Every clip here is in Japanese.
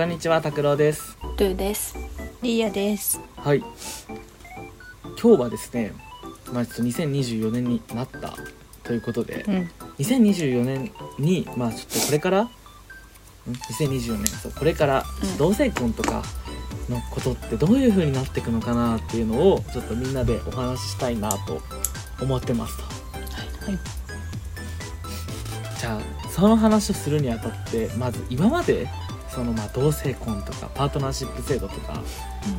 こんにちは拓郎ですルーです。リーヤです。はい今日はですねまあちょっと2024年になったということで、うん。2024年にまあちょっとこれからん2024年そうこれからうん同性婚とかのことってどういう風になっていくのかなっていうのをちょっとみんなでお話ししたいなと思ってますとはい。じゃあその話をするにあたってまず今までそのまあ同性婚とかパートナーシップ制度とか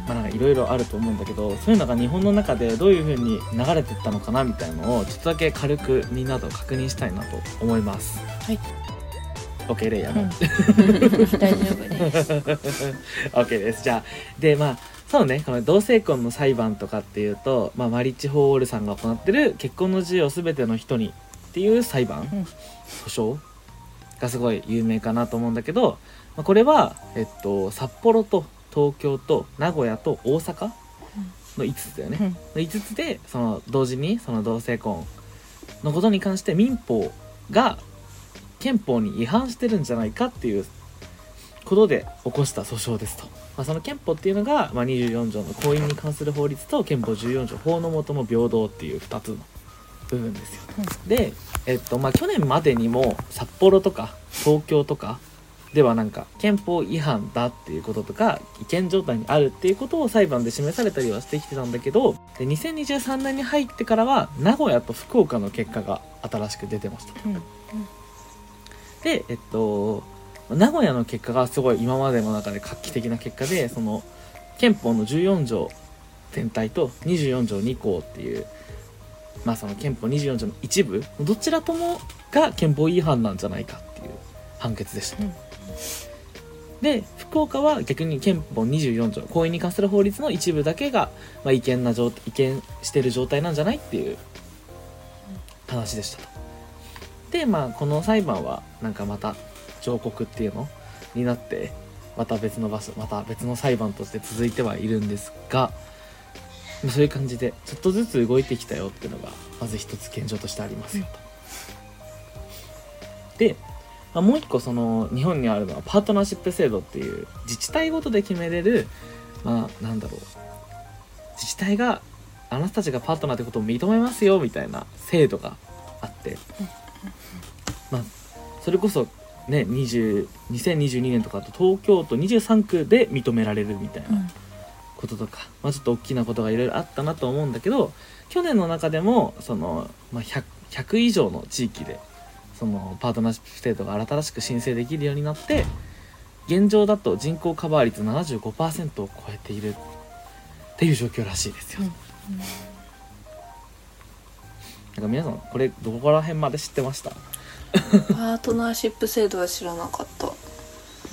まあなんかいろいろあると思うんだけどそういうのが日本の中でどういう風に流れてったのかなみたいのをちょっとだけ軽くみんなと確認したいなと思います。はい。OK レイヤー、うん。大丈夫です。OK です。じゃあでまあそうねこの同性婚の裁判とかっていうと、まあ、マリッジ・フォー・ルさんが行ってる結婚の自由を全ての人にっていう裁判、うん。訴訟がすごい有名かなと思うんだけど、まあ、これは、えっと、札幌と東京と名古屋と大阪の5つだよね、うん。の5つでその同時にその同性婚のことに関して民法が憲法に違反してるんじゃないかっていうことで起こした訴訟ですと、まあ、その憲法っていうのが、まあ、24条の婚姻に関する法律と憲法14条法の下も平等っていう2つの部分ですよ、で、えっとまあ、去年までにも札幌とか東京とかではなんか憲法違反だっていうこととか違憲状態にあるっていうことを裁判で示されたりはしてきてたんだけどで2023年に入ってからは名古屋と福岡の結果が新しく出てました。うん。でえっと名古屋の結果がすごい今までの中で画期的な結果でその憲法の14条全体と24条2項っていうまあその憲法24条の一部どちらともが憲法違反なんじゃないかっていう判決でした、うんで福岡は逆に憲法24条婚姻に関する法律の一部だけが、まあ、違憲な状違憲してる状態なんじゃないっていう話でしたとでまあこの裁判はなんかまた上告っていうのになってまた別の場所また別の裁判として続いてはいるんですがそういう感じでちょっとずつ動いてきたよっていうのがまず一つ現状としてありますよと。で、まあ、もう一個その日本にあるのはパートナーシップ制度っていう自治体ごとで決めれるまあなんだろう。自治体があなたたちがパートナーってことを認めますよみたいな制度があって、まあそれこそね20 2022年とかだと東京都23区で認められるみたいなこととか、まあ、ちょっと大きなことがいろいろあったなと思うんだけど去年の中でもその、まあ、100, 100以上の地域でそのパートナーシップ制度が新しく申請できるようになって現状だと人口カバー率75%を超えているっていう状況らしいですよ。うんなんか皆さんこれどこら辺まで知ってました？パートナーシップ制度は知らなかった。う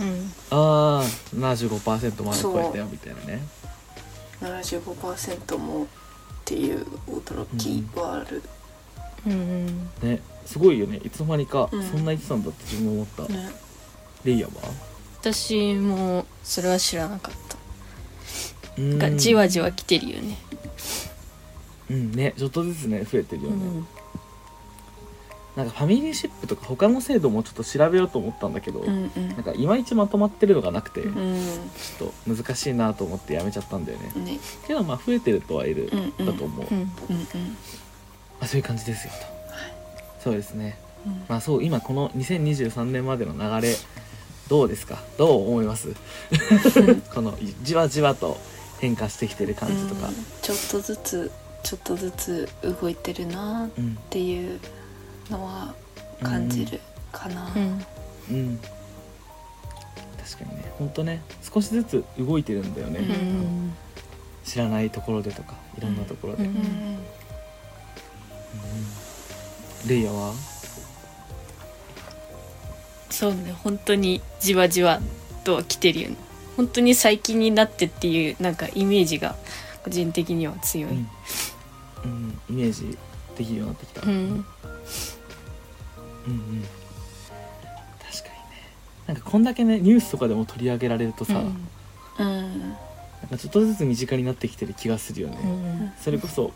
ん。ああ75%まで超えたよみたいなね75%もっていう驚きはある。うん。ねすごいよねいつの間にかうんそんな言ってたんだって自分思った、ね。レイヤーは？私もそれは知らなかった。うーんがじわじわ来てるよね。うんねちょっとずつね増えてるよね、うん。なんかファミリーシップとか他の制度もちょっと調べようと思ったんだけど、うんうんなんかいまいちまとまってるのがなくて、うちょっと難しいなと思ってやめちゃったんだよねん。ね。けどまあ増えてるとはいる、うんうんだと思う、まうん。うんうん。あ、そういう感じですよと、そうですね。うん。まあそう今この2023年までの流れどうですか？どう思います？このじわじわと変化してきてる感じとか。うん。ちょっとずつちょっとずつ動いてるなっうん。ていうのは感じるかな。うん。うん。確かにね。ほんとね少しずつ動いてるんだよね、うん。知らないところでとかいろんなところで、うん。うんレイヤは？そうね。本当にじわじわとは来てるよね。本当に最近になってっていうなんかイメージが個人的には強い。うん、うん、イメージできるようになってきた、うん。うんうん確かにねなんかこんだけねニュースとかでも取り上げられるとさ、うんうんなんかちょっとずつ身近になってきてる気がするよね、うん。それこそ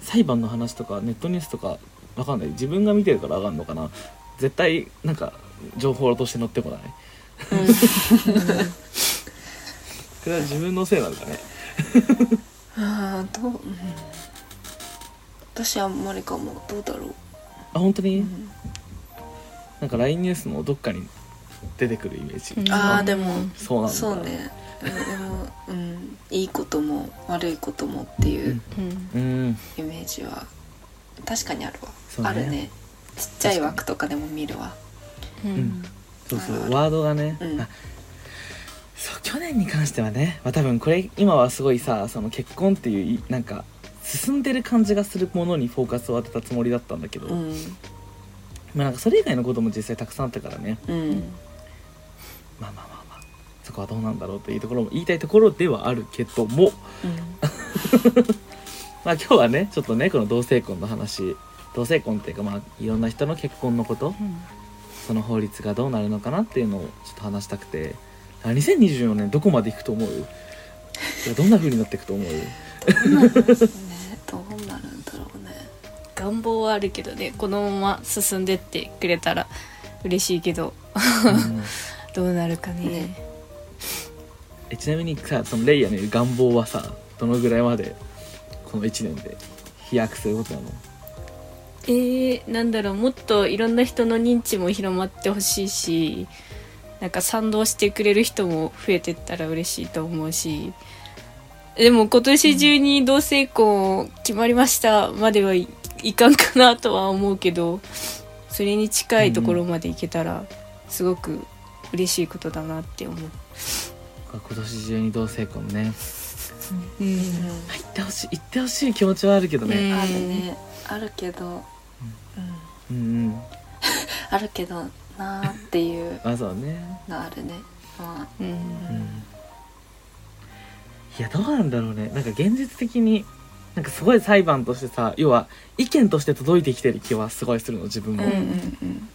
裁判の話とかネットニュースとかわかんない。自分が見てるから上がるのかな。絶対なんか情報として載ってこない。それは自分のせいなんだね。ああどう、うん、私あんまりかも。どうだろう、あ本当に、うん。なんか LINE ニュースのどっかに出てくるイメージ、あーでも。そうなんだ。そうね。うんでも、うん、いいことも悪いこともっていううん。うん。イメージは確かにあるわ、ね。あるね。ちっちゃい枠とかでも見るわ。うん。そうそう。ワードがね、うん。あそう去年に関してはね、まあ、多分これ今はすごいさその結婚っていういなんか進んでる感じがするものにフォーカスを当てたつもりだったんだけど、うん。まあなんかそれ以外のことも実際たくさんあったからね。うん。まあまあまあまあ。そこはどうなんだろうというところも言いたいところではあるけども まあ今日はねちょっとねこの同性婚の話。同性婚っていうかまあいろんな人の結婚のこと。その法律がどうなるのかなっていうのをちょっと話したくて。あ2024年どこまでいくと思う？どんな風になっていくと思う？どうなるんだろうね。願望はあるけどね。このまま進んでってくれたら嬉しいけど。うん。どうなるかね。ねえちなみにさそのレイヤーの願望はさどのぐらいまでこの1年で飛躍することなの？えー、なんだろうもっといろんな人の認知も広まってほしいしなんか賛同してくれる人も増えてったら嬉しいと思うしでも今年中に同性婚決まりましたまではい、いかんかなとは思うけどそれに近いところまでいけたらすごく嬉しいことだなって思う。今年中に同性婚ねうん。うん行ってほしい行ってほしい気持ちはあるけどね、あるね。あるけど、うん、うん、うん。あるけどなーっていうま あそうね。のあるね。まうん。うん。いやどうなんだろうね。なんか現実的になんかすごい裁判としてさ要は意見として届いてきてる気はすごいするの自分も、あうんうんうん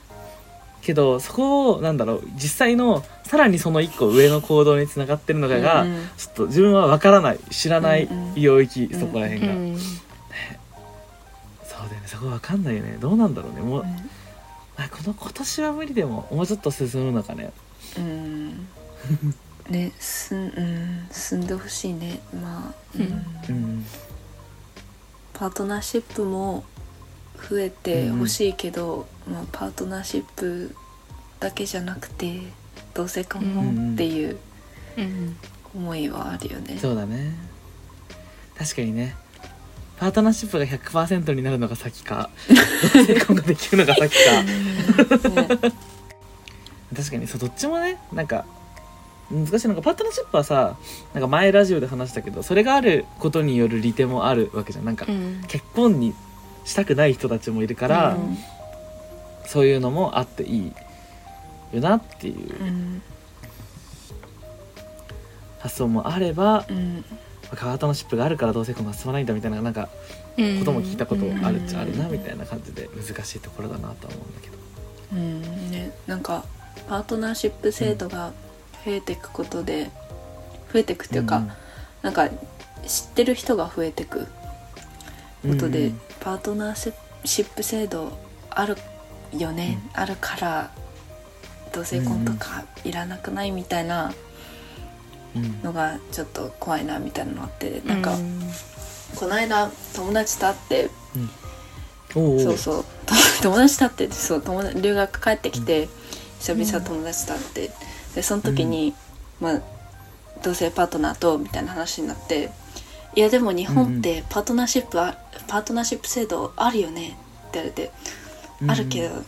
けどそこをなんだろう実際のさらにその一個上の行動につながってるのかが、うんうん。ちょっと自分は分からない知らないうんうん。領域、うんそこら辺が、うん。そうだよねそこ分かんないよね。どうなんだろうね。もう、あこの今年は無理でももうちょっと進むのかね。うん。ねすんうん進んでほしいね。まあ、うん。うん。うん。パートナーシップも増えてほしいけど、まあ、パートナーシップだけじゃなくて同性婚もっていううん。思いはあるよね。そうだね。確かにね。パートナーシップが100%になるのが先か。同性婚ができるのが先か。ね。確かにそうどっちもねなんか難しい。のがパートナーシップはさなんか前ラジオで話したけどそれがあることによる利点もあるわけじゃん。なんかうん。結婚にしたくない人たちもいるから、うん。そういうのもあっていいよなっていううん。発想もあればうん。パートナーシップがあるから同性婚が進まないんだみたいななんかことも聞いたことあるっちゃあるなうんみたいな感じで難しいところだなとは思うんだけど。うん。ねなんかパートナーシップ制度が増えていくことで増えていくっていうか、なんか知ってる人が増えていくことで、うんパートナーシップ制度あるよね、あるから同性婚とかいらなくないみたいなうん。のがちょっと怖いなみたいなのあってなんか、うんこの間友達と会っておうおう。そうそう。と 友達と会ってそう友達留学帰ってきて、久々友達と会って。でその時に、まあ同性パートナーとみたいな話になっていやでも日本ってパートナーシップあ、パートナーシップ制度あるよね。って言われて、あるけど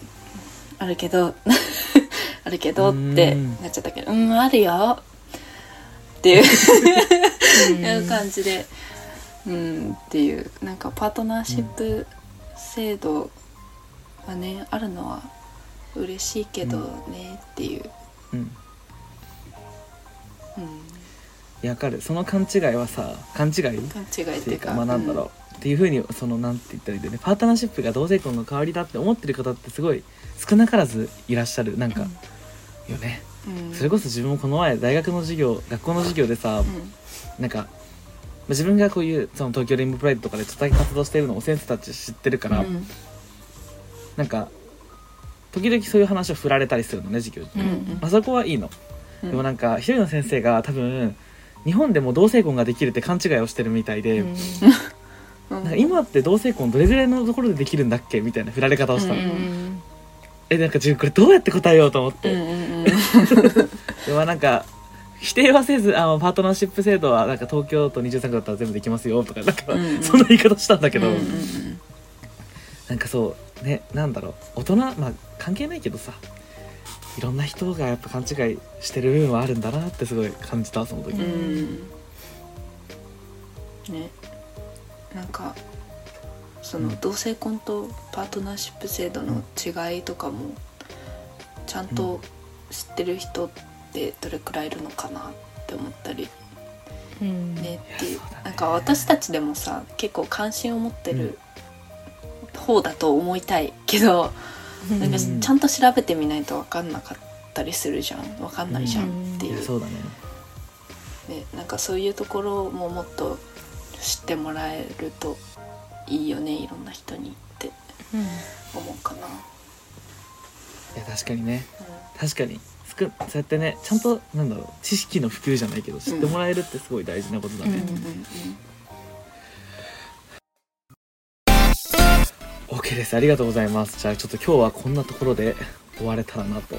あるけど あるけどってなっちゃったけどうんあるよ。っていう 感じでうんっていう。なんかパートナーシップ制度がねあるのは嬉しいけどねっていう、うん。うんわかる。その勘違いはさ勘違い？勘違いっってていうかかまあなんだろう、っていうふうにそのなんて言ったらいいんだよね。パートナーシップが同性婚の代わりだって思ってる方ってすごい少なからずいらっしゃる。なんか、よね。うん。うんそれこそ自分もこの前大学の授業学校の授業でさ、うん。なんかまあ自分がこういうその東京レインボープライドとかでちょっとだけ活動してるのを先生たち知ってるから、うん。なんか時々そういう話を振られたりするのね授業中、うんうん。あそこはいいの、うん。でもなんか一人の先生が多分日本でも同性婚ができるって勘違いをしてるみたいで、うん。なんか今って同性婚どれぐらいのところでできるんだっけみたいな振られ方をしたの、えなんか自分これどうやって答えようと思って、でもなんか否定はせずあのパートナーシップ制度はなんか東京都23区だったら全部できますよとかなんか、うんうん。そんな言い方したんだけど、うんうんうん。なんかそうねなんだろう。大人まあ関係ないけどさいろんな人がやっぱ勘違いしてる部分はあるんだなってすごい感じたその時、うん。ね。なんかそのうん。同性婚とパートナーシップ制度の違いとかもちゃんと知ってる人ってどれくらいいるのかなって思ったり。うん。ねっていう。なんか私たちでもさ結構関心を持ってる方だと思いたいけど、なんかうん。ちゃんと調べてみないと分かんなかったりするじゃん。分かんないじゃんっていう。そうだね。ね、なんかそういうところももっと知ってもらえるといいよねいろんな人にって思うかな、いや確かにね。う確かに。そうやってねちゃんとなんだろう知識の普及じゃないけど知ってもらえるってすごい大事なことだね、んうんうん OK です。ありがとうございます。じゃあちょっと今日はこんなところで終われたらなと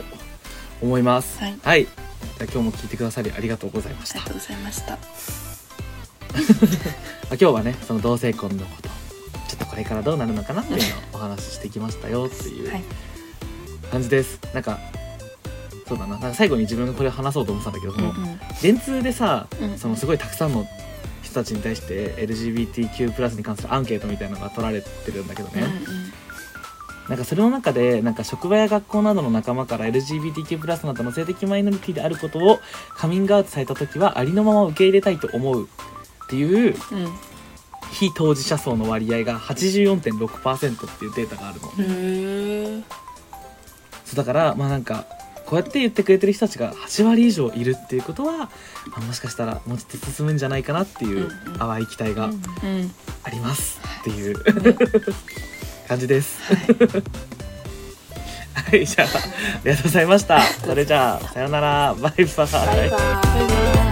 思います。はい。じゃあ今日も聞いてくださりありがとうございました。ありがとうございました。ま あ今日はねその同性婚のこと。ちょっとこれからどうなるのかなっていうのをお話ししてきましたよっていうはい。感じです、なんかそうだな。なんか最後に自分がこれを話そうと思ってたんだけど、そのうん電通でさ、うん。そのすごいたくさんの人たちに対して LGBTQ+ に関するアンケートみたいなのが取られてるんだけどね、なんかそれの中でなんか職場や学校などの仲間から LGBTQ+ などの性的マイノリティであることをカミングアウトされた時はありのまま受け入れたいと思うっていううん非当事者層の割合が84.6%っていうデータがあるの。うん。へうだからまあなんかこうやって言ってくれてる人たちが8割以上いるっていうことは、まあ、もしかしたらもうちょっと進むんじゃないかなっていう淡い期待がうんありますっていう感じです。はいはい、じゃあありがとうございました。それじゃあさようならバイバイ。バイバイバイバイ